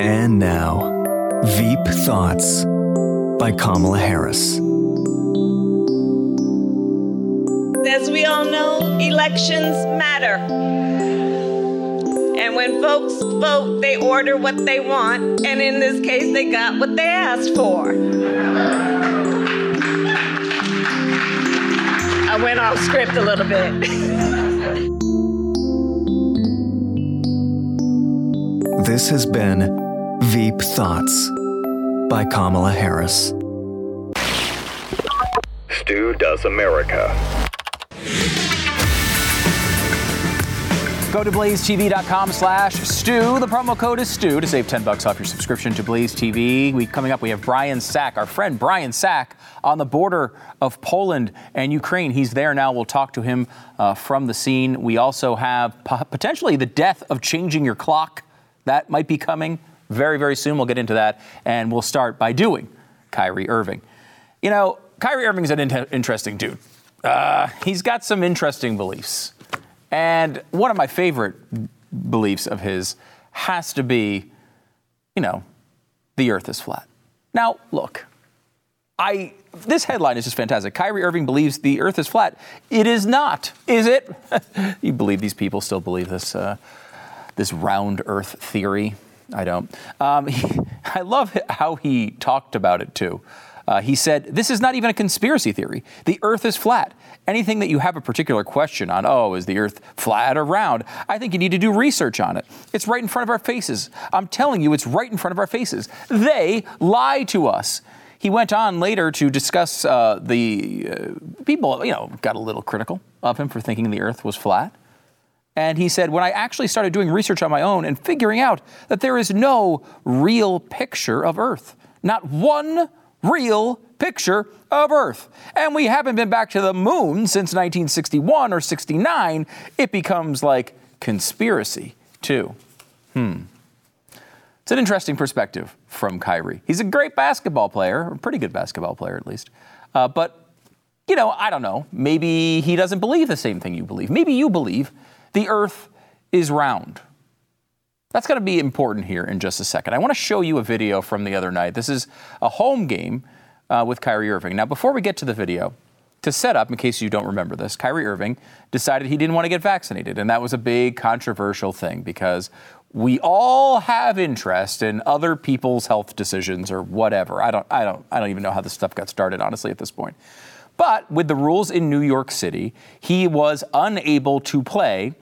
And now, Veep Thoughts by Kamala Harris. As we all know, elections matter. And when folks vote, they order what they want, and in this case, they got what they asked for. I went off script a little bit. This has been Veep Thoughts by Kamala Harris. Stu Does America. Go to blazetv.com slash stu. The promo code is Stu to save 10 bucks off your subscription to Blaze TV. We, coming up, we have Brian Sack, our friend Brian Sack, on the border of Poland and Ukraine. He's there now. We'll talk to him uh, from the scene. We also have p- potentially the death of changing your clock. That might be coming very, very soon. We'll get into that. And we'll start by doing Kyrie Irving. You know, Kyrie Irving's an in- interesting dude. Uh, he's got some interesting beliefs. And one of my favorite beliefs of his has to be, you know, the earth is flat. Now, look, I this headline is just fantastic. Kyrie Irving believes the earth is flat. It is not, is it? you believe these people still believe this uh, this round earth theory? I don't. Um, he, I love how he talked about it too. Uh, he said, This is not even a conspiracy theory. The earth is flat. Anything that you have a particular question on, oh, is the earth flat or round? I think you need to do research on it. It's right in front of our faces. I'm telling you, it's right in front of our faces. They lie to us. He went on later to discuss uh, the uh, people, you know, got a little critical of him for thinking the earth was flat. And he said, when I actually started doing research on my own and figuring out that there is no real picture of Earth, not one real picture of Earth. And we haven't been back to the moon since 1961 or 69. It becomes like conspiracy, too. Hmm. It's an interesting perspective from Kyrie. He's a great basketball player, a pretty good basketball player at least. Uh, but, you know, I don't know. Maybe he doesn't believe the same thing you believe. Maybe you believe the earth is round. That's going to be important here in just a second. I want to show you a video from the other night. This is a home game uh, with Kyrie Irving. Now, before we get to the video, to set up, in case you don't remember this, Kyrie Irving decided he didn't want to get vaccinated. And that was a big controversial thing because we all have interest in other people's health decisions or whatever. I don't, I don't, I don't even know how this stuff got started, honestly, at this point. But with the rules in New York City, he was unable to play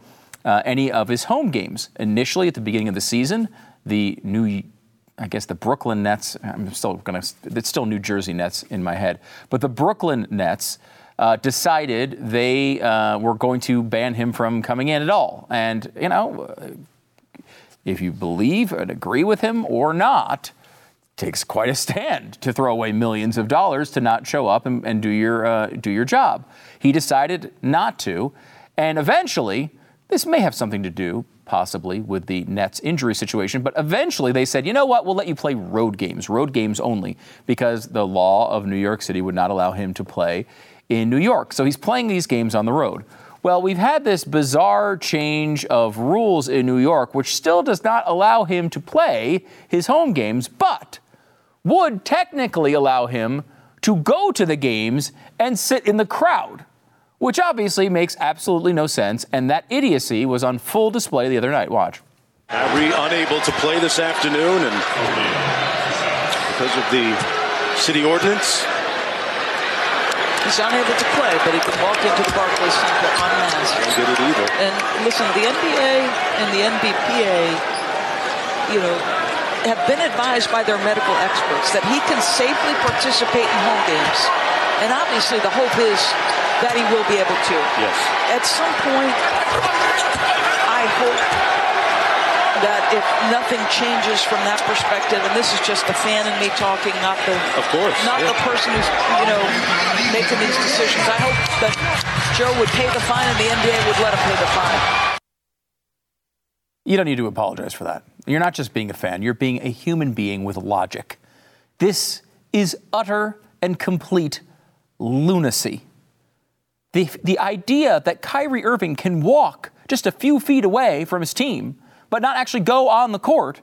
uh, any of his home games. Initially, at the beginning of the season, the New I guess the Brooklyn Nets, I'm still going to, it's still New Jersey Nets in my head, but the Brooklyn Nets uh, decided they uh, were going to ban him from coming in at all. And, you know, if you believe and agree with him or not, takes quite a stand to throw away millions of dollars to not show up and, and do your uh, do your job. He decided not to, and eventually, this may have something to do possibly with the Nets injury situation, but eventually they said, you know what, we'll let you play road games, road games only, because the law of New York City would not allow him to play in New York. So he's playing these games on the road. Well, we've had this bizarre change of rules in New York, which still does not allow him to play his home games, but would technically allow him to go to the games and sit in the crowd, which obviously makes absolutely no sense. And that idiocy was on full display the other night. Watch. Kyrie unable to play this afternoon, and because of the city ordinance, He's unable to play, but he can walk into the Barclays Center unmasked. don't get it either. And listen, the NBA and the NBPA, you know, have been advised by their medical experts that he can safely participate in home games. And obviously the hope is that he will be able to. Yes. At some point, I hope that if nothing changes from that perspective, and this is just the fan and me talking, not the Of course, not yeah. the person who's you know making these decisions. I hope that Joe would pay the fine and the NBA would let him pay the fine. You don't need to apologize for that. You're not just being a fan, you're being a human being with logic. This is utter and complete lunacy. The, the idea that Kyrie Irving can walk just a few feet away from his team, but not actually go on the court,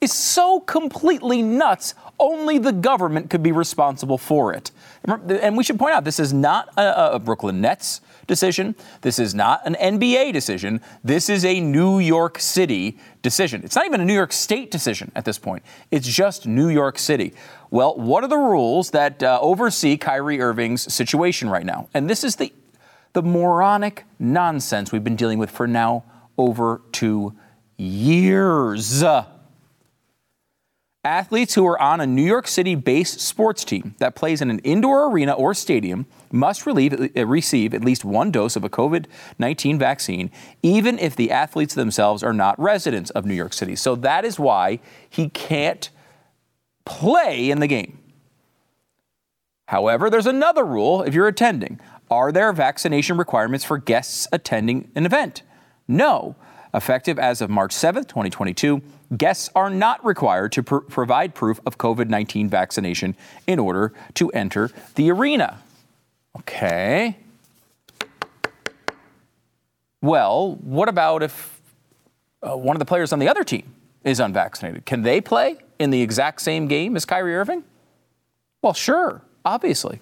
is so completely nuts, only the government could be responsible for it. And we should point out this is not a, a Brooklyn Nets decision. This is not an NBA decision. This is a New York City decision. It's not even a New York State decision at this point. It's just New York City. Well, what are the rules that uh, oversee Kyrie Irving's situation right now? And this is the the moronic nonsense we've been dealing with for now over two years. Athletes who are on a New York City based sports team that plays in an indoor arena or stadium must relieve, uh, receive at least one dose of a COVID 19 vaccine, even if the athletes themselves are not residents of New York City. So that is why he can't play in the game. However, there's another rule if you're attending. Are there vaccination requirements for guests attending an event? No. Effective as of March 7th, 2022, guests are not required to pr- provide proof of COVID 19 vaccination in order to enter the arena. Okay. Well, what about if uh, one of the players on the other team is unvaccinated? Can they play in the exact same game as Kyrie Irving? Well, sure, obviously.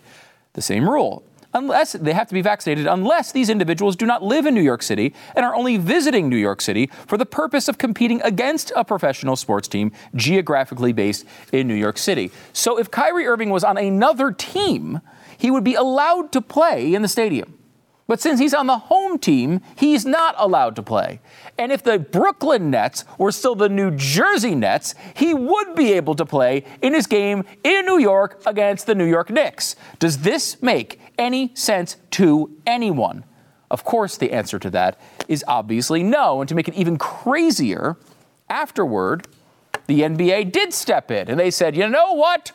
The same rule. Unless they have to be vaccinated, unless these individuals do not live in New York City and are only visiting New York City for the purpose of competing against a professional sports team geographically based in New York City. So if Kyrie Irving was on another team, he would be allowed to play in the stadium. But since he's on the home team, he's not allowed to play. And if the Brooklyn Nets were still the New Jersey Nets, he would be able to play in his game in New York against the New York Knicks. Does this make any sense to anyone? Of course, the answer to that is obviously no. And to make it even crazier, afterward, the NBA did step in and they said, you know what?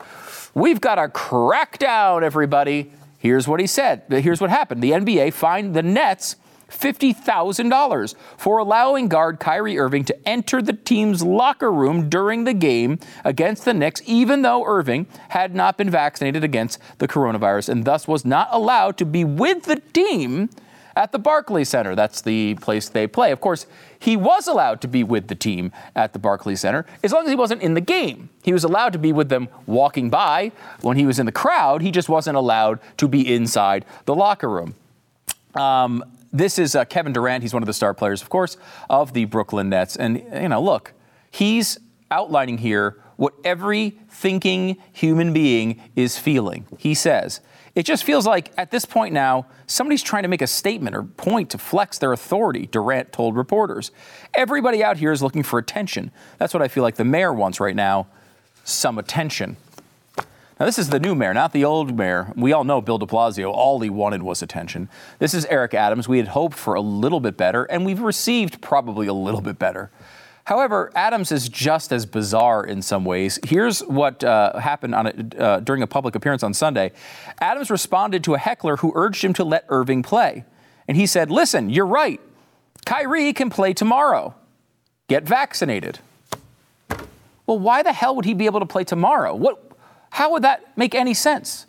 We've got to crack down, everybody. Here's what he said. Here's what happened. The NBA fined the Nets $50,000 for allowing guard Kyrie Irving to enter the team's locker room during the game against the Knicks, even though Irving had not been vaccinated against the coronavirus and thus was not allowed to be with the team at the Barclays Center. That's the place they play. Of course, he was allowed to be with the team at the Barclays Center as long as he wasn't in the game. He was allowed to be with them walking by. When he was in the crowd, he just wasn't allowed to be inside the locker room. Um, this is uh, Kevin Durant. He's one of the star players, of course, of the Brooklyn Nets. And, you know, look, he's outlining here what every thinking human being is feeling. He says, it just feels like at this point now, somebody's trying to make a statement or point to flex their authority, Durant told reporters. Everybody out here is looking for attention. That's what I feel like the mayor wants right now some attention. Now, this is the new mayor, not the old mayor. We all know Bill de Blasio, all he wanted was attention. This is Eric Adams. We had hoped for a little bit better, and we've received probably a little bit better. However, Adams is just as bizarre in some ways. Here's what uh, happened a, uh, during a public appearance on Sunday. Adams responded to a heckler who urged him to let Irving play. And he said, Listen, you're right. Kyrie can play tomorrow. Get vaccinated. Well, why the hell would he be able to play tomorrow? What, how would that make any sense?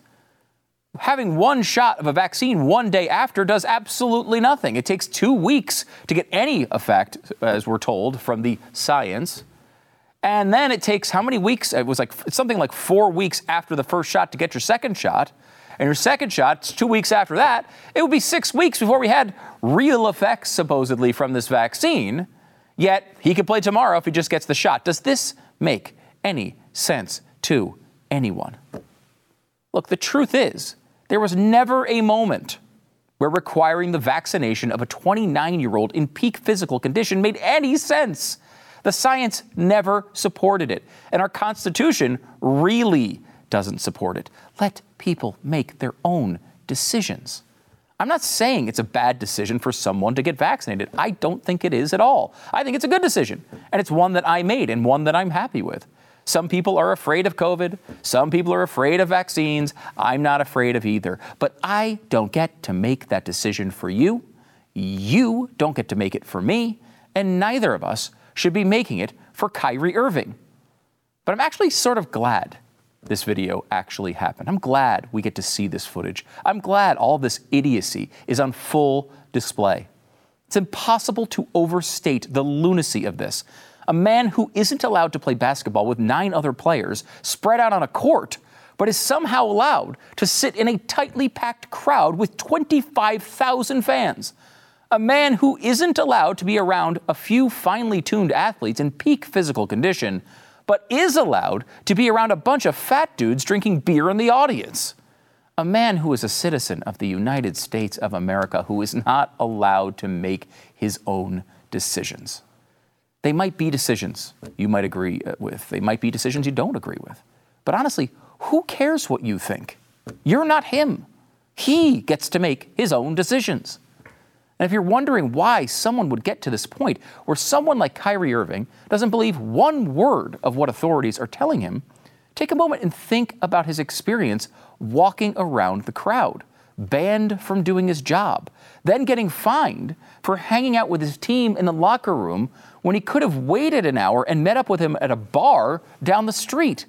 Having one shot of a vaccine one day after does absolutely nothing. It takes two weeks to get any effect, as we're told from the science. And then it takes how many weeks? It was like something like four weeks after the first shot to get your second shot. And your second shot, two weeks after that, it would be six weeks before we had real effects, supposedly, from this vaccine. Yet he could play tomorrow if he just gets the shot. Does this make any sense to anyone? Look, the truth is, there was never a moment where requiring the vaccination of a 29 year old in peak physical condition made any sense. The science never supported it, and our Constitution really doesn't support it. Let people make their own decisions. I'm not saying it's a bad decision for someone to get vaccinated. I don't think it is at all. I think it's a good decision, and it's one that I made and one that I'm happy with. Some people are afraid of COVID. Some people are afraid of vaccines. I'm not afraid of either. But I don't get to make that decision for you. You don't get to make it for me. And neither of us should be making it for Kyrie Irving. But I'm actually sort of glad this video actually happened. I'm glad we get to see this footage. I'm glad all this idiocy is on full display. It's impossible to overstate the lunacy of this. A man who isn't allowed to play basketball with nine other players spread out on a court, but is somehow allowed to sit in a tightly packed crowd with 25,000 fans. A man who isn't allowed to be around a few finely tuned athletes in peak physical condition but is allowed to be around a bunch of fat dudes drinking beer in the audience. A man who is a citizen of the United States of America who is not allowed to make his own decisions. They might be decisions you might agree uh, with, they might be decisions you don't agree with. But honestly, who cares what you think? You're not him. He gets to make his own decisions. And if you're wondering why someone would get to this point where someone like Kyrie Irving doesn't believe one word of what authorities are telling him, take a moment and think about his experience walking around the crowd, banned from doing his job, then getting fined for hanging out with his team in the locker room when he could have waited an hour and met up with him at a bar down the street.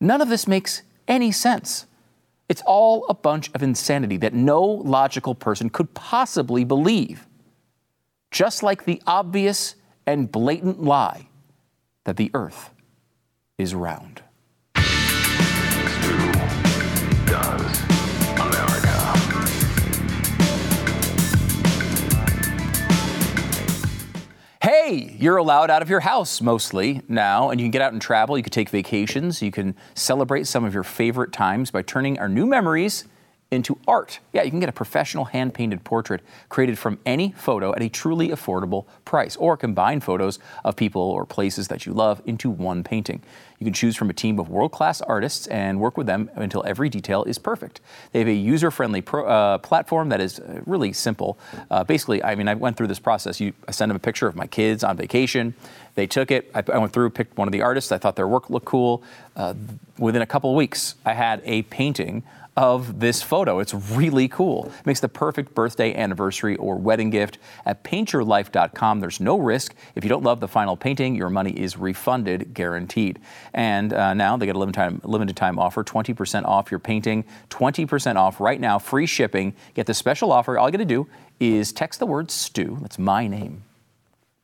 None of this makes any sense. It's all a bunch of insanity that no logical person could possibly believe. Just like the obvious and blatant lie that the earth is round. Hey, you're allowed out of your house mostly now, and you can get out and travel. You can take vacations. You can celebrate some of your favorite times by turning our new memories into art. Yeah, you can get a professional hand painted portrait created from any photo at a truly affordable price, or combine photos of people or places that you love into one painting. You can choose from a team of world class artists and work with them until every detail is perfect. They have a user friendly uh, platform that is uh, really simple. Uh, basically, I mean, I went through this process. You, I sent them a picture of my kids on vacation. They took it. I, I went through, picked one of the artists. I thought their work looked cool. Uh, within a couple of weeks, I had a painting of this photo. It's really cool. It makes the perfect birthday, anniversary, or wedding gift. At paintyourlife.com, there's no risk. If you don't love the final painting, your money is refunded, guaranteed. And uh, now they get a limited time, limited time offer 20% off your painting, 20% off right now, free shipping. Get the special offer. All you got to do is text the word Stu, that's my name,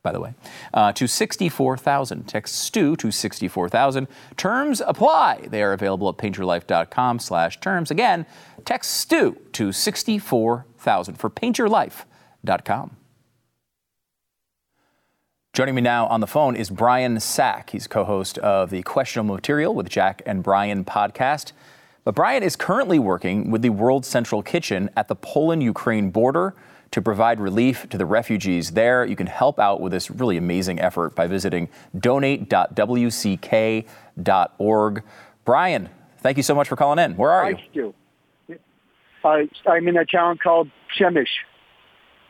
by the way, uh, to 64,000. Text STU to 64,000. Terms apply. They are available at paintyourlife.com slash terms. Again, text STU to 64,000 for paintyourlife.com. Joining me now on the phone is Brian Sack. He's co-host of the Questionable Material with Jack and Brian podcast. But Brian is currently working with the World Central Kitchen at the Poland-Ukraine border to provide relief to the refugees there. You can help out with this really amazing effort by visiting donate.wck.org. Brian, thank you so much for calling in. Where are you? Uh, I'm in a town called Przemyśl.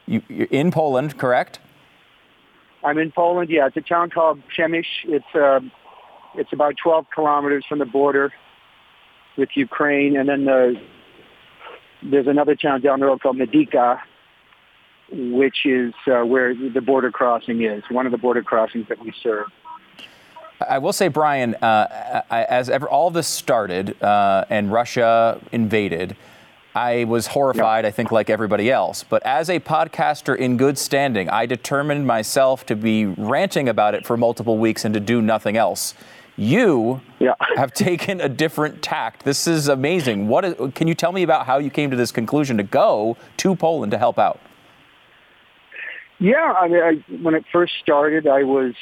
You, are in Poland, correct? I'm in Poland. Yeah, it's a town called Przemyśl. It's uh, it's about 12 kilometers from the border with Ukraine, and then the, there's another town down the road called Medyka, which is uh, where the border crossing is, one of the border crossings that we serve. I will say, Brian, uh, as ever, all this started uh, and Russia invaded, I was horrified, I think, like everybody else. But as a podcaster in good standing, I determined myself to be ranting about it for multiple weeks and to do nothing else. You yeah. have taken a different tact. This is amazing. What is, can you tell me about how you came to this conclusion to go to Poland to help out? Yeah, I mean, I, when it first started, I was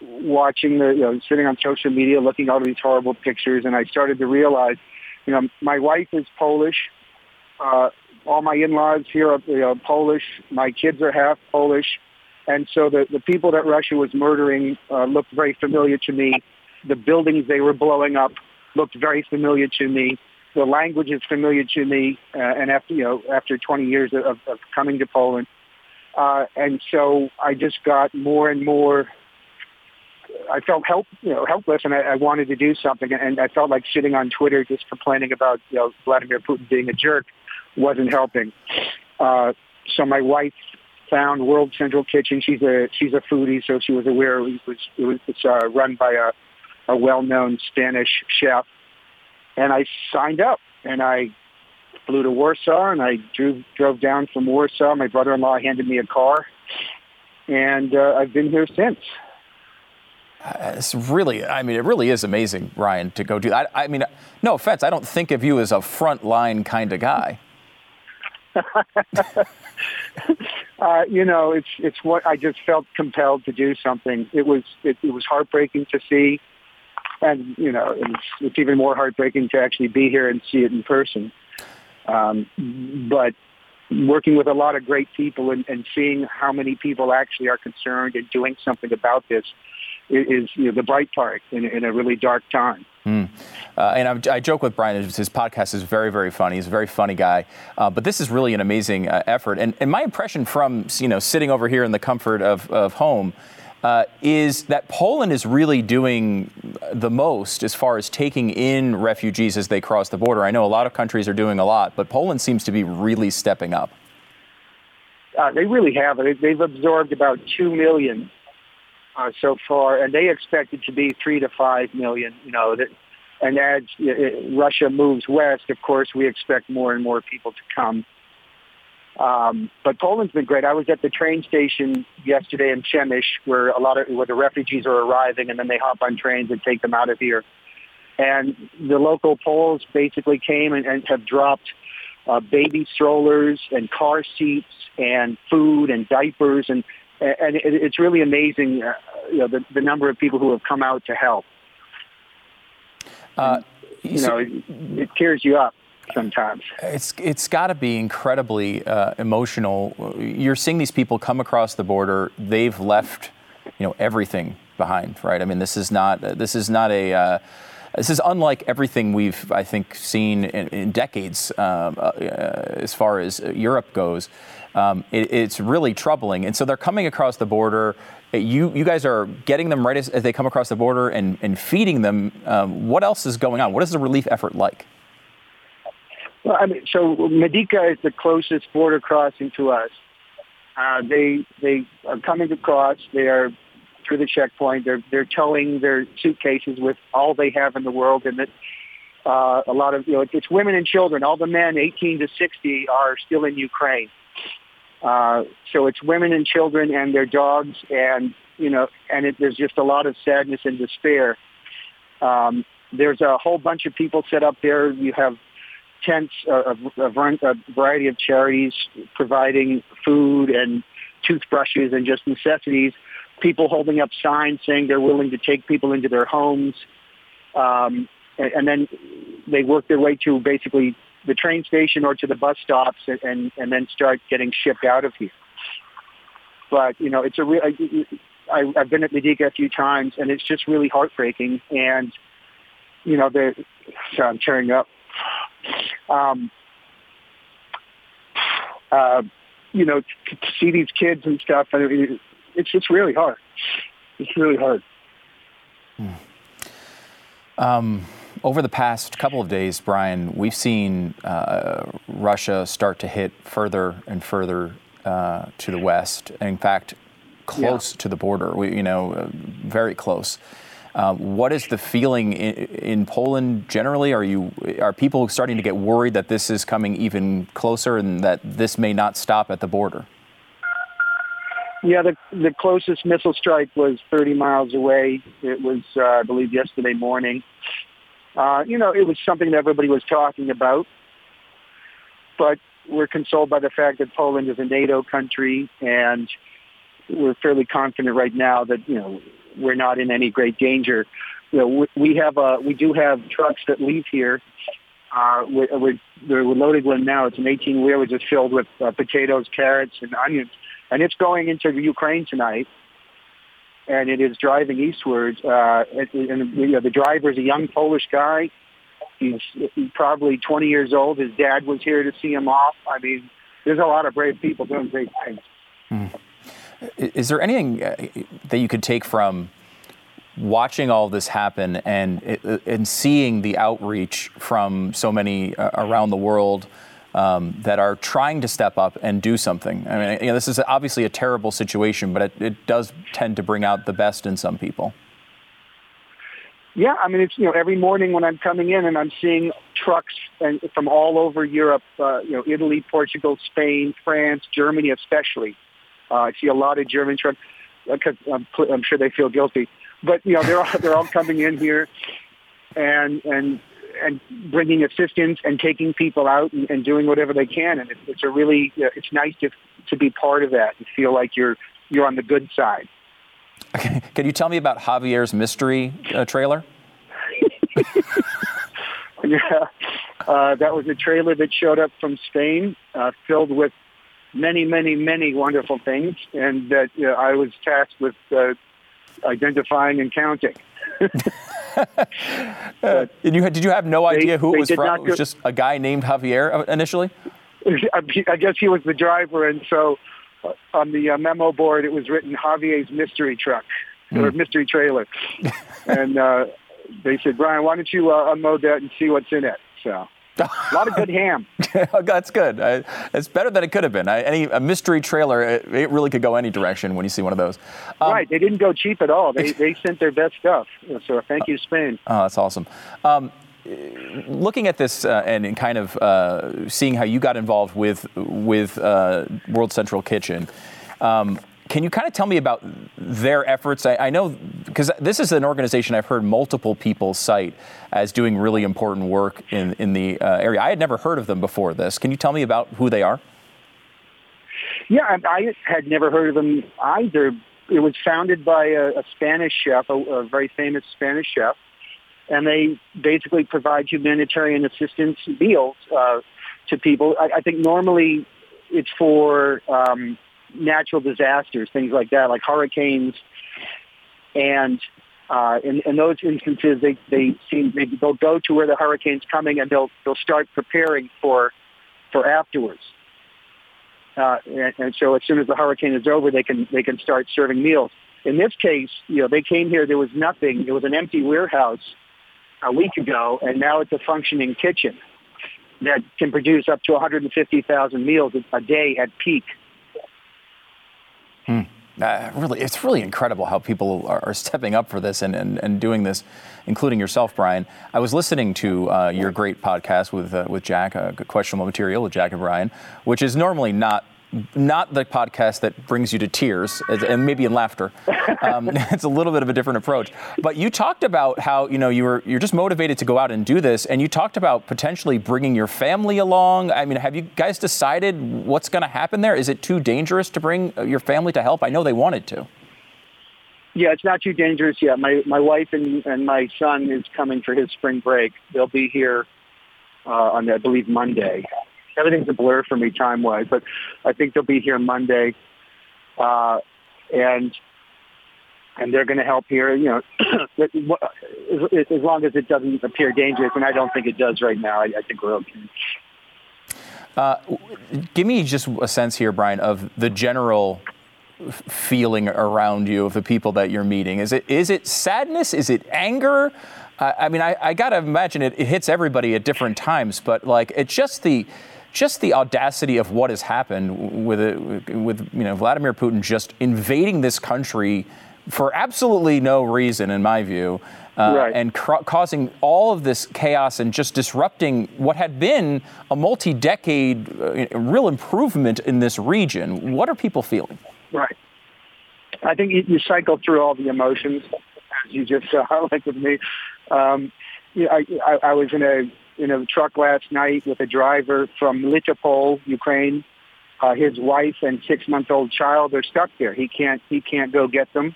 watching the, you know, sitting on social media, looking at all these horrible pictures, and I started to realize, you know, my wife is Polish. Uh, all my in-laws here are you know, Polish. My kids are half Polish. And so the, the people that Russia was murdering uh, looked very familiar to me. The buildings they were blowing up looked very familiar to me. the language is familiar to me, uh, and after you know after 20 years of, of coming to Poland, uh, and so I just got more and more. I felt help, you know, helpless, and I, I wanted to do something. And I felt like sitting on Twitter just complaining about you know Vladimir Putin being a jerk wasn't helping. Uh, so my wife found World Central Kitchen. She's a she's a foodie, so she was aware it was it was it's, uh, run by a a well-known Spanish chef, and I signed up and I flew to Warsaw and I drove drove down from Warsaw. My brother-in-law handed me a car, and uh, I've been here since. Uh, it's really, I mean, it really is amazing, Ryan, to go do that. I, I mean, no offense, I don't think of you as a frontline kind of guy. uh, you know, it's it's what I just felt compelled to do something. It was it, it was heartbreaking to see, and you know, it's it's even more heartbreaking to actually be here and see it in person. Um, but working with a lot of great people and, and seeing how many people actually are concerned and doing something about this is you know, the bright part in, in a really dark time. Mm. Uh, and I, I, joke with Brian, his podcast is very, very funny. He's a very funny guy. Uh, but this is really an amazing uh, effort. And, and, my impression from you know sitting over here in the comfort of, of home uh, is that Poland is really doing the most as far as taking in refugees as they cross the border. I know a lot of countries are doing a lot, but Poland seems to be really stepping up. Uh, they really have. They've absorbed about 2 million uh, so far, and they expect it to be 3 to 5 million. You know, that, and as uh, Russia moves west, of course, we expect more and more people to come. Um, but Poland's been great. I was at the train station yesterday in Przemyśl, where a lot of where the refugees are arriving, and then they hop on trains and take them out of here. And the local Poles basically came and, and have dropped uh, baby strollers and car seats and food and diapers, and and it, it's really amazing, uh, you know, the, the number of people who have come out to help. Uh, you know, it, it tears you up sometimes. It's it's got to be incredibly uh, emotional. You're seeing these people come across the border. They've left, you know, everything behind, right? I mean, this is not this is not a uh, this is unlike everything we've, I think, seen in, in decades um, uh, as far as Europe goes. Um, it, it's really troubling. And so they're coming across the border. You, you guys are getting them right as, as they come across the border and, and feeding them. Um, what else is going on? What is the relief effort like? Well, I mean, so Medyka is the closest border crossing to us. Uh, they they are coming across. They are through the checkpoint. They're they're towing their suitcases with all they have in the world, and it. Uh, a lot of you know, it's women and children. All the men, 18 to 60, are still in Ukraine. Uh, so it's women and children and their dogs, and you know, and it, there's just a lot of sadness and despair. Um, there's a whole bunch of people set up there. You have tents, uh, a, a, variety of charities providing food and toothbrushes and just necessities. People holding up signs saying they're willing to take people into their homes. Um, and, and then they work their way to basically the train station or to the bus stops and, and, and then start getting shipped out of here. But, you know, it's a real, I, I've been at Medyka a few times and it's just really heartbreaking. And, you know, the, sorry, I'm tearing up um, uh, you know, to, to see these kids and stuff, and it, it's it's really hard. It's really hard. Hmm. Um, over the past couple of days, Brian, we've seen uh, Russia start to hit further and further uh, to the west. In fact, close yeah. to the border. We, you know, uh, very close. Uh, what is the feeling in, in, Poland generally? Are you are people starting to get worried that this is coming even closer and that this may not stop at the border? Yeah, the the closest missile strike was 30 miles away. It was, uh, I believe, yesterday morning. Uh, you know, it was something that everybody was talking about, but we're consoled by the fact that Poland is a NATO country, and we're fairly confident right now that you know we're not in any great danger. You know, we have uh, we do have trucks that leave here. Uh, we're, we're, we're loaded one now. It's an 18 wheeler just filled with uh, potatoes, carrots, and onions, and it's going into Ukraine tonight. And it is driving eastwards. Uh, and, and you know, the driver is a young Polish guy. He's probably 20 years old. His dad was here to see him off. I mean, there's a lot of brave people doing great things. Mm. Is there anything uh, that you could take from watching all this happen and and seeing the outreach from so many uh, around the world um, that are trying to step up and do something? I mean, you know, this is obviously a terrible situation, but it, it does tend to bring out the best in some people. Yeah, I mean, it's you know every morning when I'm coming in and I'm seeing trucks and from all over Europe, uh, you know, Italy, Portugal, Spain, France, Germany, especially. Uh, I see a lot of German trucks because uh, I'm, I'm sure they feel guilty, but you know they're all, they're all coming in here and and and bringing assistance and taking people out and, and doing whatever they can, and it's, it's a really it's nice to to be part of that and feel like you're you're on the good side. Okay. Can you tell me about Javier's mystery uh, trailer? yeah, uh, that was a trailer that showed up from Spain, uh, filled with many, many, many wonderful things, and that uh, I was tasked with uh, identifying and counting. and you did you have no idea they, who it was from? It was just a guy named Javier uh, initially. I guess he was the driver, and so uh, on the uh, memo board it was written Javier's mystery truck mm. or mystery trailer, and uh, they said, Brian, why don't you uh, unload that and see what's in it? So. A lot of good ham. That's good. I, it's better than it could have been. I, any a mystery trailer, it, it, really could go any direction when you see one of those. Um, right. They didn't go cheap at all. They they sent their best stuff. So thank you, Spain. Oh, that's awesome. Um, looking at this uh, and, kind of uh, seeing how you got involved with with uh, World Central Kitchen. Um, can you kind of tell me about their efforts? I, I know because this is an organization I've heard multiple people cite as doing really important work in, in the uh, area. I had never heard of them before this. Can you tell me about who they are? Yeah, I had never heard of them either. It was founded by a, a Spanish chef, a, a very famous Spanish chef, and they basically provide humanitarian assistance meals uh, to people. I, I think normally it's for um, natural disasters, things like that, like hurricanes. And uh, in, in those instances, they, they seem they, they'll go to where the hurricane's coming and they'll they'll start preparing for for afterwards. Uh, and, and so as soon as the hurricane is over, they can they can start serving meals. In this case, you know, they came here. There was nothing. It was an empty warehouse a week ago, and now it's a functioning kitchen that can produce up to 150,000 meals a day at peak. Hmm. Uh, really, it's really incredible how people are, are stepping up for this and, and, and, doing this, including yourself, Brian. I was listening to uh, your great podcast with uh, with Jack, questionable material with Jack and Brian, which is normally not not the podcast that brings you to tears and maybe in laughter. Um, it's a little bit of a different approach. But you talked about how you know you were you're just motivated to go out and do this, and you talked about potentially bringing your family along. I mean, have you guys decided what's going to happen there? Is it too dangerous to bring uh, your family to help? I know they wanted to. Yeah, it's not too dangerous yet. My my wife and, and my son is coming for his spring break. They'll be here uh, on I believe Monday everything's a blur for me time wise, but I think they'll be here Monday, uh, and and they're going to help here. You know, as, as long as it doesn't appear dangerous, and I don't think it does right now. I, I think we're okay. Uh, give me just a sense here, Brian, of the general feeling around you of the people that you're meeting. Is it is it sadness? Is it anger? I mean, I, I got to imagine it, it hits everybody at different times, but like it's just the just the audacity of what has happened with it, with you know Vladimir Putin just invading this country for absolutely no reason, in my view, uh, right. and ca- causing all of this chaos and just disrupting what had been a multi-decade uh, real improvement in this region. What are people feeling? Right. I think you, you cycle through all the emotions, as you just saw, like with me. Um, you know, I, I, I was in a in a truck last night with a driver from Melitopol, Ukraine. Uh, his wife and six-month-old child are stuck there. He can't he can't go get them.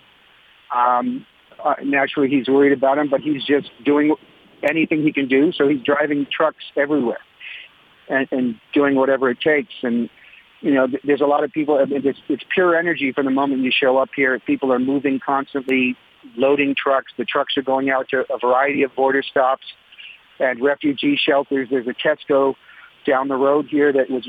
Um, uh, naturally, he's worried about them, but he's just doing anything he can do. So he's driving trucks everywhere and, and doing whatever it takes. And you know, th- there's a lot of people. It's, it's pure energy from the moment you show up here. People are moving constantly, loading trucks. The trucks are going out to a variety of border stops and refugee shelters. There's a Tesco down the road here that was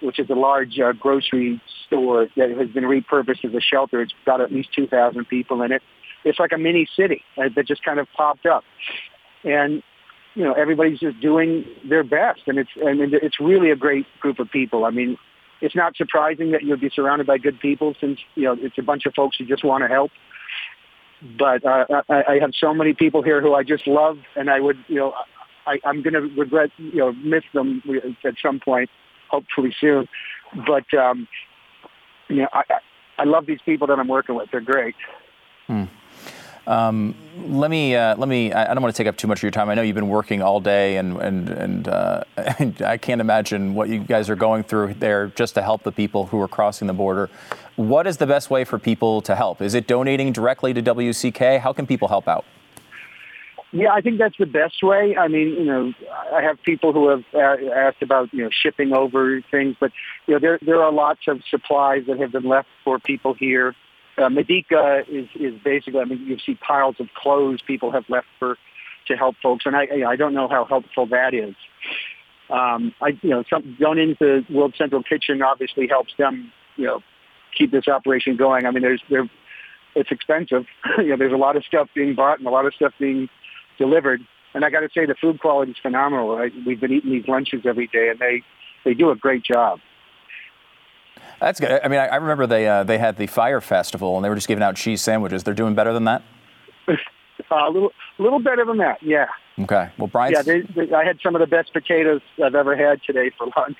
which is a large uh, grocery store that has been repurposed as a shelter. It's got at least 2,000 people in it. It's like a mini city uh, that just kind of popped up, and you know everybody's just doing their best, and it's and it's really a great group of people. I mean, it's not surprising that you'll be surrounded by good people since you know it's a bunch of folks who just want to help. But uh, I, I have so many people here who I just love, and I would you know I, I'm going to regret you know miss them at some point, hopefully soon. But um, you know I, I love these people that I'm working with. They're great. Hmm. Um, let me uh, let me. I don't want to take up too much of your time. I know you've been working all day, and and and, uh, and, I can't imagine what you guys are going through there just to help the people who are crossing the border. What is the best way for people to help? Is it donating directly to WCK? How can people help out? Yeah, I think that's the best way. I mean, you know, I have people who have asked about you know shipping over things, but you know there there are lots of supplies that have been left for people here uh, Medyka is is basically. I mean, you see piles of clothes people have left for to help folks, and I I don't know how helpful that is. Um, I you know some donating to World Central Kitchen obviously helps them you know keep this operation going. I mean, there's there it's expensive. you know, there's a lot of stuff being bought and a lot of stuff being delivered. And I got to say, the food quality is phenomenal. Right? We've been eating these lunches every day, and they they do a great job. That's good. I mean, I, I remember they uh, they had the Fyre Festival and they were just giving out cheese sandwiches. They're doing better than that. a little, little better than that. Yeah. Okay. Well, Brian. Yeah, they, they, I had some of the best potatoes I've ever had today for lunch.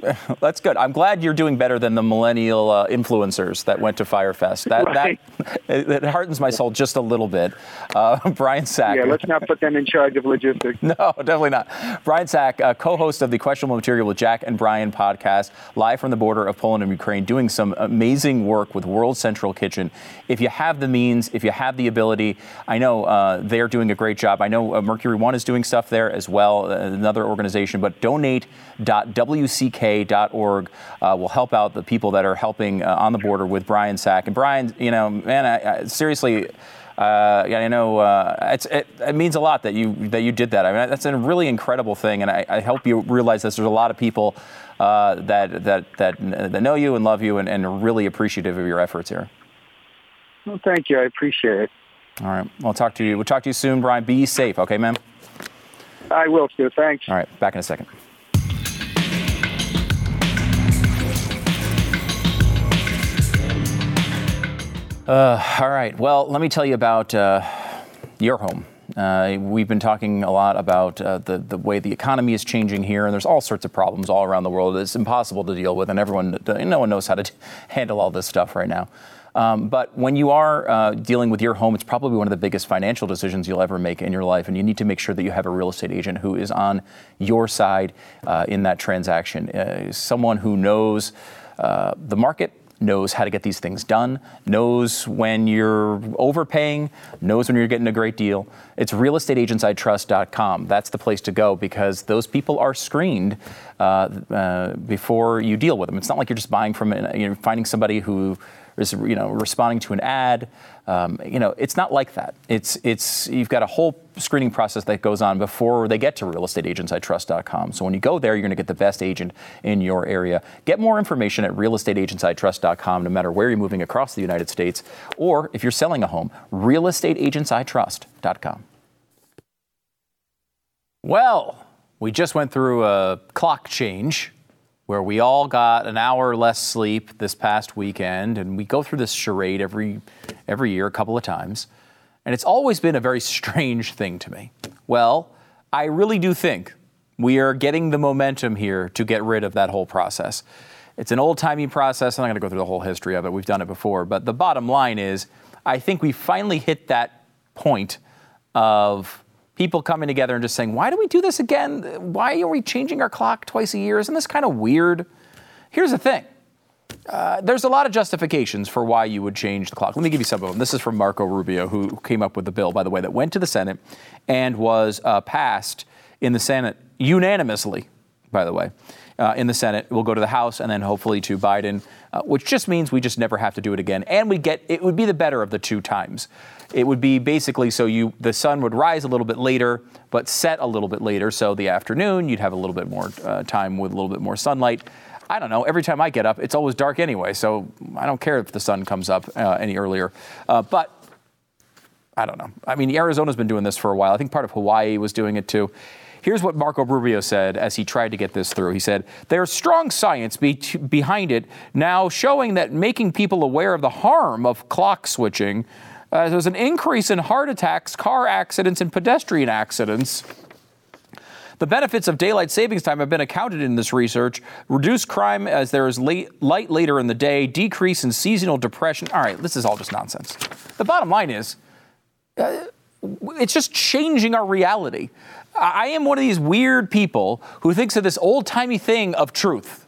That's good. I'm glad you're doing better than the millennial uh, influencers that went to Fyre Fest. That right. that it, hardens my soul just a little bit. Uh, Brian Sack. Yeah, let's not put them in charge of logistics. no, definitely not. Brian Sack, uh, co-host of the Questionable Material with Jack and Brian podcast, live from the border of Poland and Ukraine, doing some amazing work with World Central Kitchen. If you have the means, if you have the ability, I know uh, they're doing a great job. I know uh, Mercury One is doing stuff there as well, uh, another organization. But donate.wck uk.org uh, will help out the people that are helping uh, on the border with Brian Sack. And Brian, you know, man, I, I, seriously. Uh, I know uh, it, it, means a lot that you that you did that. I mean, that's a really incredible thing, and I, I hope you realize this. There's a lot of people uh, that that that that know you and love you, and, and are really appreciative of your efforts here. Well, thank you. I appreciate it. All right. We'll talk to you. We'll talk to you soon, Brian. Be safe, okay, ma'am? I will, Stu. Thanks. All right. Back in a second. Uh, all right. Well, let me tell you about uh, your home. Uh, we've been talking a lot about uh, the, the way the economy is changing here, and there's all sorts of problems all around the world. It's impossible to deal with, and everyone, no one knows how to handle all this stuff right now. Um, but when you are uh, dealing with your home, it's probably one of the biggest financial decisions you'll ever make in your life, and you need to make sure that you have a real estate agent who is on your side uh, in that transaction, uh, someone who knows the market knows how to get these things done, knows when you're overpaying, knows when you're getting a great deal. It's realestateagentsitrust.com. That's the place to go because those people are screened uh, uh, before you deal with them. It's not like you're just buying from, you know, finding somebody who is you know responding to an ad. Um, you know, it's not like that. It's it's you've got a whole screening process that goes on before they get to realestateagentsitrust.com. So when you go there, you're going to get the best agent in your area. Get more information at realestateagentsitrust.com, no matter where you're moving across the United States, or if you're selling a home, realestateagentsitrust.com. Well, we just went through a clock change where we all got an hour less sleep this past weekend, and we go through this charade every every year, a couple of times, and it's always been a very strange thing to me. Well, I really do think we are getting the momentum here to get rid of that whole process. It's an old timey process. I'm not going to go through the whole history of it. We've done it before, but the bottom line is, I think we finally hit that point of people coming together and just saying, why do we do this again? Why are we changing our clock twice a year? Isn't this kind of weird? Here's the thing. Uh, there's a lot of justifications for why you would change the clock. Let me give you some of them. This is from Marco Rubio, who came up with the bill, by the way, that went to the Senate and was uh, passed in the Senate unanimously, by the way. Uh, in the Senate. We'll go to the House and then hopefully to Biden, uh, which just means we just never have to do it again. And we get it would be the better of the two times. It would be basically so you the sun would rise a little bit later, but set a little bit later. So the afternoon you'd have a little bit more uh, time with a little bit more sunlight. I don't know. Every time I get up, it's always dark anyway, so I don't care if the sun comes up uh, any earlier. Uh, but I don't know. I mean, Arizona's been doing this for a while. I think part of Hawaii was doing it too. Here's what Marco Rubio said as he tried to get this through. He said, There's strong science be- behind it now showing that making people aware of the harm of clock switching. Uh, there's an increase in heart attacks, car accidents, and pedestrian accidents. The benefits of daylight savings time have been accounted in this research. Reduce crime as there is late, light later in the day, decrease in seasonal depression. All right, this is all just nonsense. The bottom line is, uh, it's just changing our reality. I am one of these weird people who thinks of this old timey thing of truth.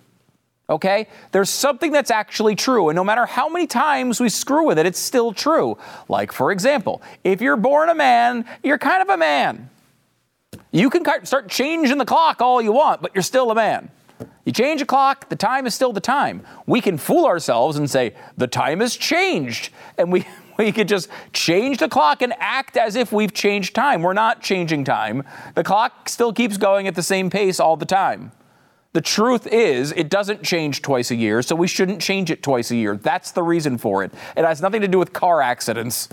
Okay? There's something that's actually true, and no matter how many times we screw with it, it's still true. Like, for example, if you're born a man, you're kind of a man. You can start changing the clock all you want, but you're still a man. You change a clock, the time is still the time. We can fool ourselves and say, the time has changed. And we, we could just change the clock and act as if we've changed time. We're not changing time. The clock still keeps going at the same pace all the time. The truth is, it doesn't change twice a year, so we shouldn't change it twice a year. That's the reason for it. It has nothing to do with car accidents.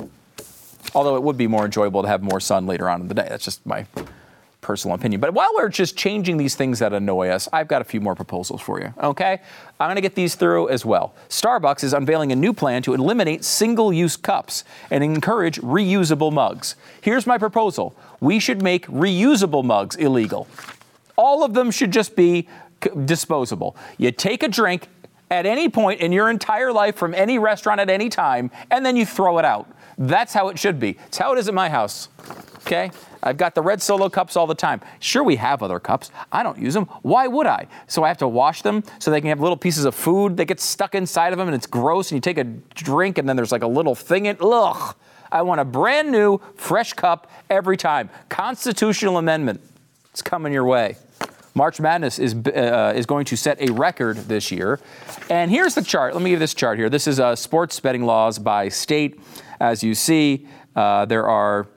Although it would be more enjoyable to have more sun later on in the day. That's just my personal opinion. But while we're just changing these things that annoy us, I've got a few more proposals for you. Okay? I'm going to get these through as well. Starbucks is unveiling a new plan to eliminate single use cups and encourage reusable mugs. Here's my proposal we should make reusable mugs illegal. All of them should just be disposable. You take a drink at any point in your entire life from any restaurant at any time, and then you throw it out. That's how it should be. It's how it is at my house. Okay? I've got the red solo cups all the time. Sure, we have other cups. I don't use them. Why would I? So I have to wash them so they can have little pieces of food that get stuck inside of them and it's gross and you take a drink and then there's like a little thing in ugh. I want a brand new, fresh cup every time. Constitutional amendment. It's coming your way. March Madness is, uh, is going to set a record this year. And here's the chart. Let me give this chart here. This is uh, sports betting laws by state. As you see, uh, there are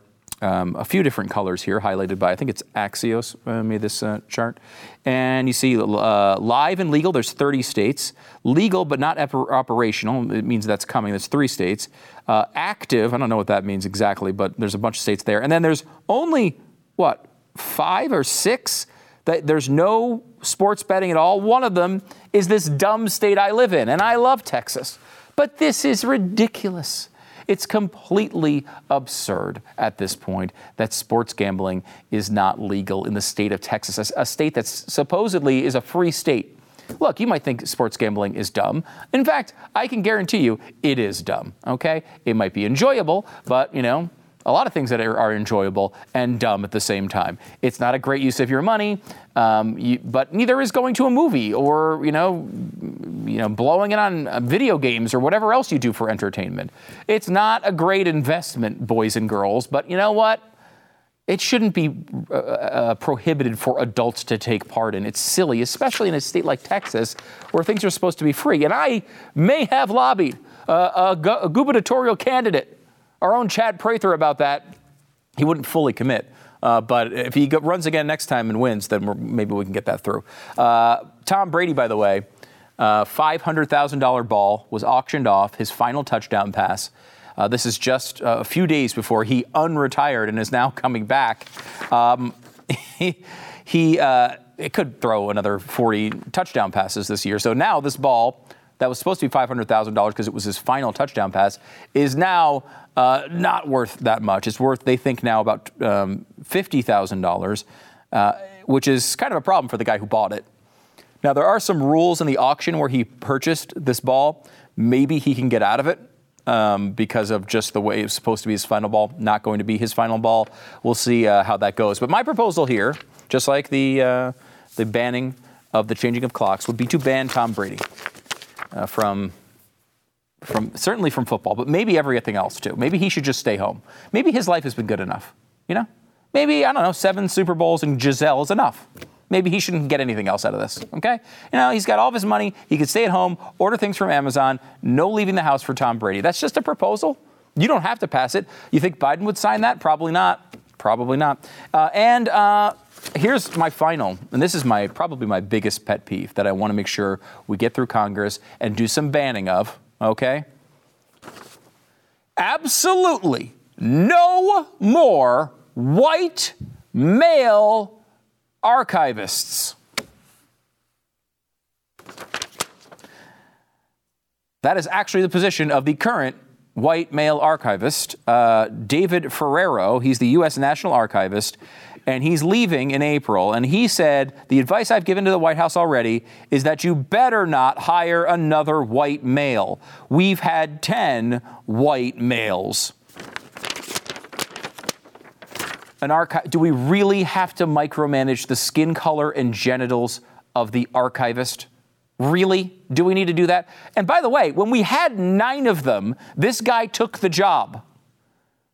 um, a few different colors here highlighted by, I think it's Axios uh, made this uh, chart. And you see uh, live and legal, there's 30 states. Legal but not operational, it means that's coming, There's three states. Uh, active, I don't know what that means exactly, but there's a bunch of states there. And then there's only, what, five or six that there's no sports betting at all. One of them is this dumb state I live in, and I love Texas. But this is ridiculous. It's completely absurd at this point that sports gambling is not legal in the state of Texas, a state that supposedly is a free state. Look, you might think sports gambling is dumb. In fact, I can guarantee you it is dumb, okay? It might be enjoyable, but, you know, a lot of things that are, are, enjoyable and dumb at the same time. It's not a great use of your money, um, you, but neither is going to a movie or you know, you know, blowing it on uh, video games or whatever else you do for entertainment. It's not a great investment, boys and girls. But you know what? It shouldn't be uh, uh, prohibited for adults to take part in. It's silly, especially in a state like Texas where things are supposed to be free. And I may have lobbied uh, a, a gubernatorial candidate our own Chad Prather about that. He wouldn't fully commit. Uh, but if he go, runs again next time and wins, then maybe we can get that through. Uh, Tom Brady, by the way, uh, $500,000 ball was auctioned off, his final touchdown pass. Uh, this is just a few days before he unretired and is now coming back. Um, he, he uh, it could throw another 40 touchdown passes this year. So now this ball that was supposed to be $500,000 because it was his final touchdown pass is now uh, not worth that much. It's worth, they think now, about um, $50,000, uh, which is kind of a problem for the guy who bought it. Now, there are some rules in the auction where he purchased this ball. Maybe he can get out of it um, because of just the way it's supposed to be his final ball, not going to be his final ball. We'll see uh, how that goes. But my proposal here, just like the, uh, the banning of the changing of clocks, would be to ban Tom Brady uh, from from certainly from football, but maybe everything else too. Maybe he should just stay home. Maybe his life has been good enough. You know, maybe I don't know, seven Super Bowls and Gisele is enough. maybe he shouldn't get anything else out of this. Okay? You know, he's got all of his money. He could stay at home, order things from Amazon, no leaving the house for Tom Brady. That's just a proposal. You don't have to pass it. You think Biden would sign that? Probably not. Probably not. Uh, and uh, here's my final, and this is my probably my biggest pet peeve that I want to make sure we get through Congress and do some banning of. Okay? Absolutely no more white male archivists. That is actually the position of the current white male archivist, uh, David Ferriero. He's the U.S. National Archivist, and he's leaving in April. And he said, The advice I've given to the White House already is that you better not hire another white male. We've had 10 white males. An archi- do we really have to micromanage the skin color and genitals of the archivist? Really? Do we need to do that? And by the way, when we had nine of them, this guy took the job.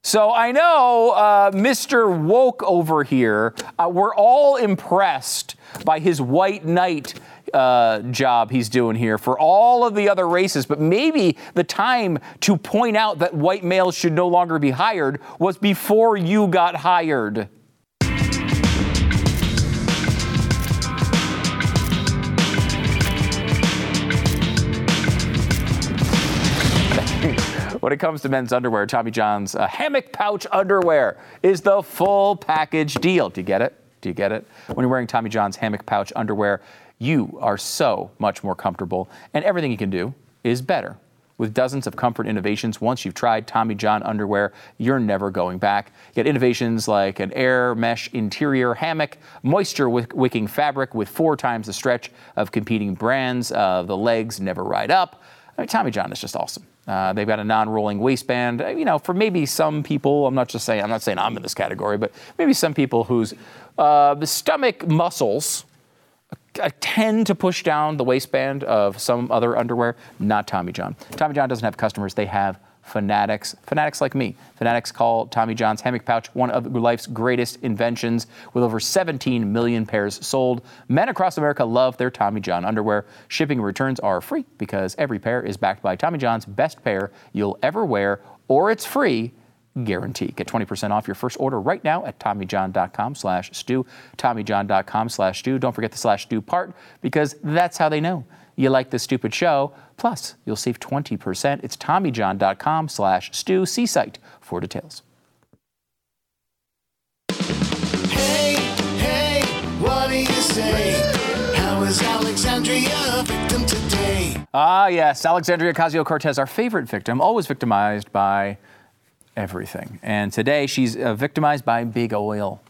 So I know uh, Mr. Woke over here, uh, we're all impressed by his white knight uh, job he's doing here for all of the other races, but maybe the time to point out that white males should no longer be hired was before you got hired. When it comes to men's underwear, Tommy John's uh, hammock pouch underwear is the full package deal. Do you get it? Do you get it? When you're wearing Tommy John's hammock pouch underwear, you are so much more comfortable, and everything you can do is better. With dozens of comfort innovations, once you've tried Tommy John underwear, you're never going back. Get innovations like an air mesh interior hammock, moisture wicking fabric with four times the stretch of competing brands. Uh, the legs never ride up. I mean, Tommy John is just awesome. Uh, they've got a non-rolling waistband. Uh, you know, for maybe some people, I'm not just saying, I'm not saying I'm in this category, but maybe some people whose uh, the stomach muscles uh, tend to push down the waistband of some other underwear. Not Tommy John. Tommy John doesn't have customers; they have fanatics, fanatics like me. Fanatics call Tommy John's hammock pouch one of life's greatest inventions with over 17 million pairs sold. Men across America love their Tommy John underwear. Shipping and returns are free because every pair is backed by Tommy John's best pair you'll ever wear, or it's free guarantee. Get 20% off your first order right now at TommyJohn.com slash stu, TommyJohn.com slash stu. Don't forget the slash stu part because that's how they know you like this stupid show. Plus, you'll save 20%. It's TommyJohn.com slash stu. See site for details. Hey, hey, what do you say? How is Alexandria a victim today? Ah, yes, Alexandria Ocasio Cortez, our favorite victim, always victimized by everything. And today she's uh, victimized by big oil.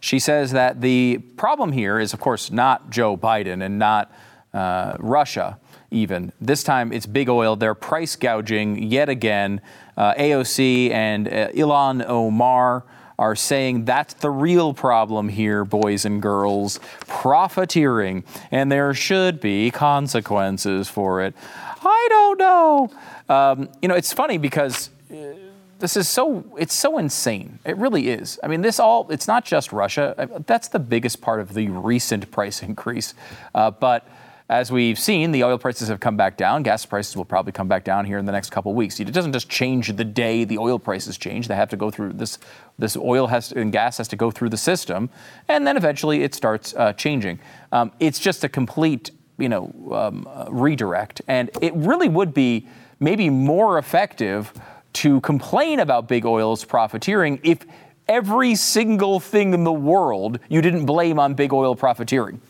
She says that the problem here is, of course, not Joe Biden and not uh, Russia, even. This time it's big oil. They're price gouging yet again. Uh, AOC and uh, Ilhan Omar are saying that's the real problem here, boys and girls profiteering, and there should be consequences for it. I don't know. Um, you know, it's funny because uh, this is so it's so insane it really is i mean this all it's not just russia that's the biggest part of the recent price increase uh, but as we've seen, the oil prices have come back down. Gas prices will probably come back down here in the next couple weeks. It doesn't just change the day the oil prices change. They have to go through this. This oil has and gas has to go through the system, and then eventually it starts uh, changing. Um, it's just a complete, you know, um, uh, redirect, and it really would be maybe more effective to complain about big oil's profiteering if every single thing in the world you didn't blame on big oil profiteering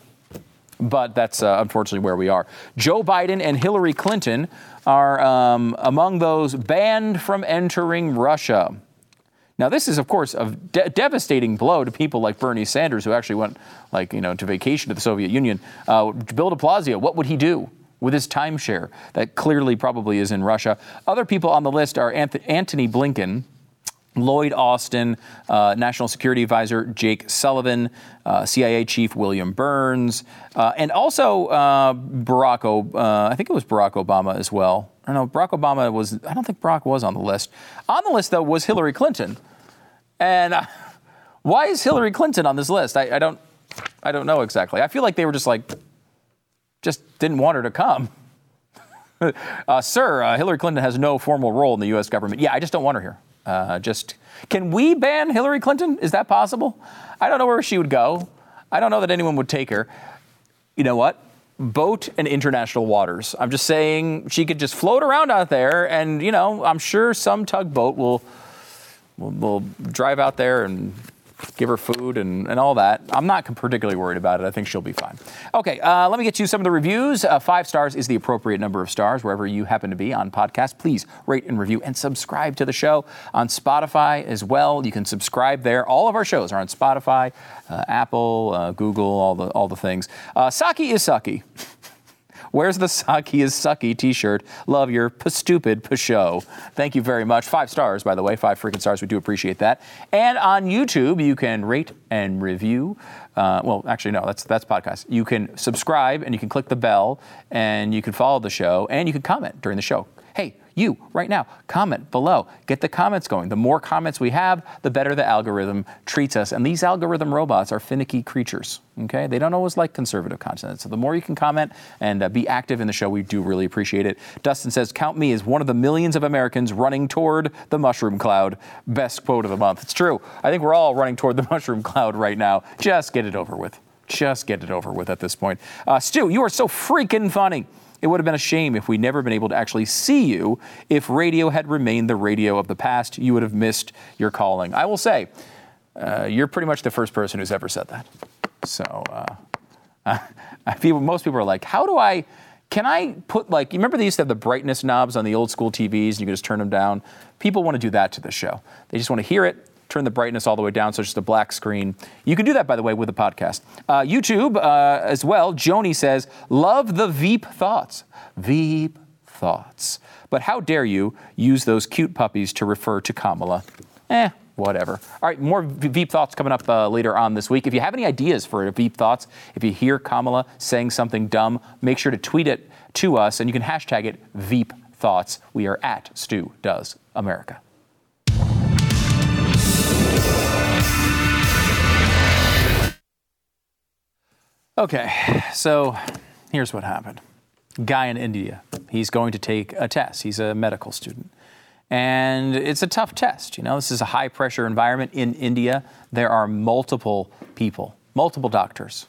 but that's uh, unfortunately where we are. Joe Biden and Hillary Clinton are um, among those banned from entering Russia. Now, this is, of course, a de- devastating blow to people like Bernie Sanders, who actually went, like, you know, to vacation to the Soviet Union. Uh, Bill de Blasio, what would he do? with his timeshare that clearly probably is in Russia. Other people on the list are Antony Blinken, Lloyd Austin, uh, National Security Advisor Jake Sullivan, uh, CIA Chief William Burns, uh, and also uh, Barack. Uh, I think it was Barack Obama as well. I don't know. Barack Obama was. I don't think Barack was on the list. On the list though was Hillary Clinton, and uh, why is Hillary Clinton on this list? I, I don't. I don't know exactly. I feel like they were just like, just didn't want her to come. sir, Hillary Clinton has no formal role in the U.S. government. Yeah, I just don't want her here. Uh, just can we ban Hillary Clinton? Is that possible? I don't know where she would go. I don't know that anyone would take her. You know what? Boat and international waters. I'm just saying she could just float around out there, and you know, I'm sure some tugboat will will, will drive out there and give her food and, and all that. I'm not particularly worried about it. I think she'll be fine. Okay, uh, let me get you some of the reviews. Uh, five stars is the appropriate number of stars wherever you happen to be on podcast. Please rate and review and subscribe to the show on Spotify as well. You can subscribe there. All of our shows are on Spotify, uh, Apple, uh, Google, all the all the things. Uh, Psaki is sucky. Where's the Psaki is sucky t-shirt? Love your stupid show. Thank you very much. Five stars, by the way. Five freaking stars. We do appreciate that. And on YouTube, you can rate and review. Uh, well, actually, no, that's that's podcast. You can subscribe and you can click the bell and you can follow the show and you can comment during the show. Hey, you right now, comment below. Get the comments going. The more comments we have, the better the algorithm treats us. And these algorithm robots are finicky creatures. Okay, they don't always like conservative content. So the more you can comment and uh, be active in the show, we do really appreciate it. Dustin says, "Count me as one of the millions of Americans running toward the mushroom cloud." Best quote of the month. It's true. I think we're all running toward the mushroom cloud right now. Just get it over with. Just get it over with at this point. Uh, Stu, you are so freaking funny. It would have been a shame if we'd never been able to actually see you. If radio had remained the radio of the past, you would have missed your calling. I will say, uh, you're pretty much the first person who's ever said that. So, uh, feel most people are like, how do I? Can I put like you remember they used to have the brightness knobs on the old school TVs and you could just turn them down? People want to do that to the show. They just want to hear it, turn the brightness all the way down so it's just a black screen. You can do that, by the way, with a podcast. Uh, YouTube uh, as well. Joni says, Love the Veep thoughts. Veep thoughts. But how dare you use those cute puppies to refer to Kamala? Eh, whatever. All right, more Veep thoughts coming up uh, later on this week. If you have any ideas for Veep thoughts, if you hear Kamala saying something dumb, make sure to tweet it to us and you can hashtag it Veep thoughts. We are at Stu Does America. Okay, so here's what happened. Guy in India, he's going to take a test. He's a medical student. And it's a tough test. You know, this is a high pressure environment in India. There are multiple people, multiple doctors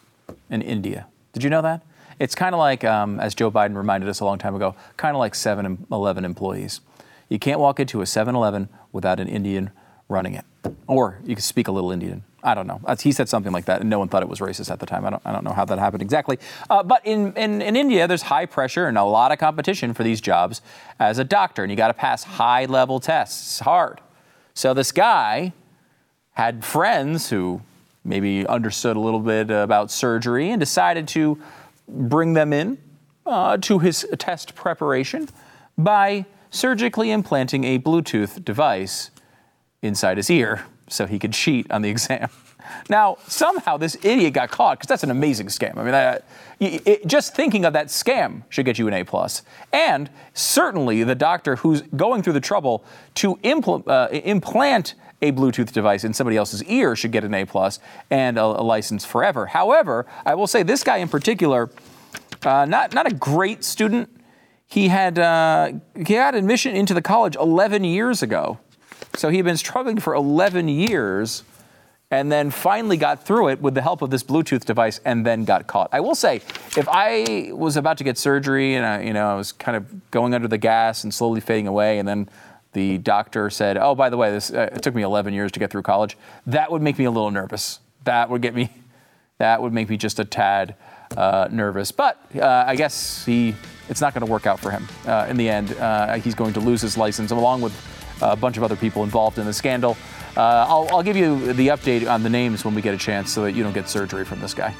in India. Did you know that? It's kind of like, um, as Joe Biden reminded us a long time ago, kind of like 7 Eleven employees. You can't walk into a 7 Eleven without an Indian running it. Or you could speak a little Indian. I don't know. Uh, He said something like that, and no one thought it was racist at the time. I don't, I don't know how that happened exactly. Uh, but in, in, in India, there's high pressure and a lot of competition for these jobs as a doctor, and you got to pass high level tests. Hard. So this guy had friends who maybe understood a little bit about surgery and decided to bring them in uh, to his test preparation by surgically implanting a Bluetooth device inside his ear so he could cheat on the exam. Now, somehow this idiot got caught because that's an amazing scam. I mean, just thinking of that scam should get you an A plus. And certainly, the doctor who's going through the trouble to impl- uh, implant a Bluetooth device in somebody else's ear should get an A plus and a, a license forever. However, I will say this guy in particular, uh, not not a great student. He had uh, he had admission into the college 11 years ago. So he had been struggling for 11 years and then finally got through it with the help of this Bluetooth device and then got caught. I will say, if I was about to get surgery and I, you know, I was kind of going under the gas and slowly fading away and then the doctor said, "Oh, by the way, this uh, it took me 11 years to get through college." That would make me a little nervous. That would get me that would make me just a tad uh, nervous. But uh, I guess he, it's not going to work out for him uh, in the end. Uh, he's going to lose his license along with a bunch of other people involved in the scandal. Uh, I'll, I'll give you the update on the names when we get a chance so that you don't get surgery from this guy.